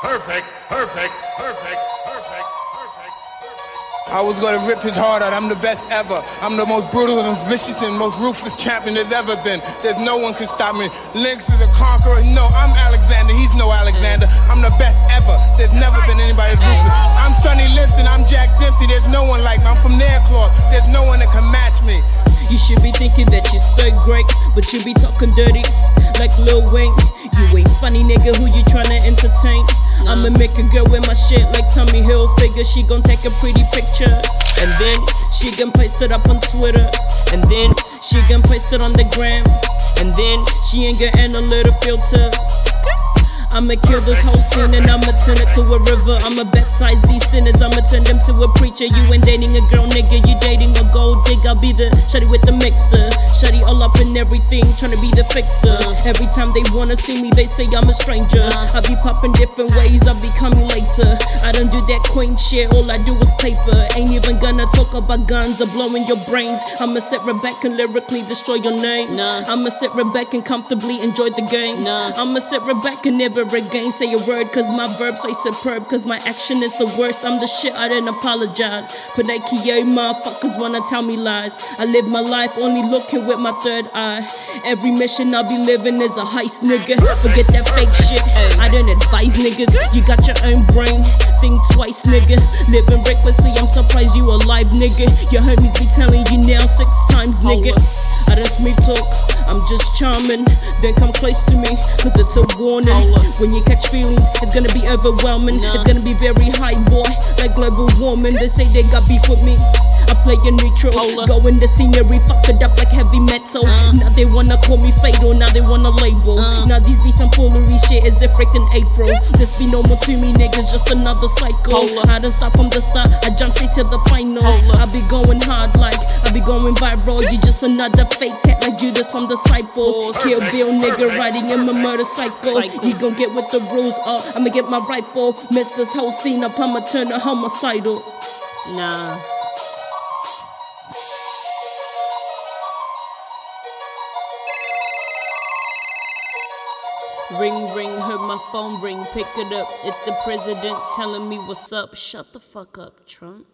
Perfect, perfect, perfect, perfect, perfect, perfect. I was gonna rip his heart out. I'm the best ever. I'm the most brutal and vicious and most ruthless champion there's ever been. There's no one can stop me. Lynx is a conqueror. No, I'm Alexander. He's no Alexander. I'm the best ever. There's never been anybody as ruthless. I'm Sonny Liston. I'm Jack Dempsey. There's no one like me. I'm from Nairclaw. There's no one that can match me. You should be thinking that you're so great, but you be talking dirty like Lil Wayne. You ain't funny, nigga. Who you tryna entertain? I'ma make a girl with my shit like Tommy Hill. Figure she gon' take a pretty picture, and then she gon' post it up on Twitter, and then she gon' post it on the gram, and then she ain't got a little filter. I'ma kill this whole scene and I'ma turn it to a river. I'ma baptize these sinners, I'ma turn them to a preacher. You ain't dating a girl, nigga, you dating a gold digger. I'll be the shawty with the mixer. Shawty all up in everything, trying to be the fixer. Every time they wanna see me, they say I'm a stranger. I be popping different ways, I'll be coming later. I don't do that queen shit, all I do is paper. Ain't even gonna talk about guns or blowing your brains. I'ma sit right back and lyrically destroy your name. Nah. I'ma sit right back and comfortably enjoy the game. Nah. I'ma sit right back and never again say a word cause my verbs say superb cause my action is the worst. I'm the shit, I didn't apologize. Panakia motherfuckers wanna tell me lies. I live my life only looking with my third eye. Every mission I'll be living is a heist, nigga. Forget that fake shit. I don't advise niggas. You got your own brain. Think twice, nigga. Living recklessly, I'm surprised you alive, nigga. Your homies be telling you now six times, nigga. I don't smooth talk, I'm just charming. Then come close to me, cause it's a warning. When you catch feelings, it's gonna be overwhelming. It's gonna be very high, boy, like global warming. They say they got beef with me. I play a neutral, Hold up. go in the scenery, fuck it up like heavy metal. Uh. Now they wanna call me fatal, now they wanna label. Uh. Now these be some foolery shit as if freaking April. This be normal to me, niggas, just another cycle. Hold. I don't start from the start, I jump straight to the finals. Up. I be going hard like I be going viral. You just another fake cat like Judas from Disciples. Kill Bill nigga riding in my motorcycle. Cycle. He gon' get with the rules up. I'ma get my rifle. Mess this whole scene up. I'ma turn a homicidal. Nah. Ring, ring, heard my phone ring, pick it up. It's the president telling me what's up. Shut the fuck up, Trump.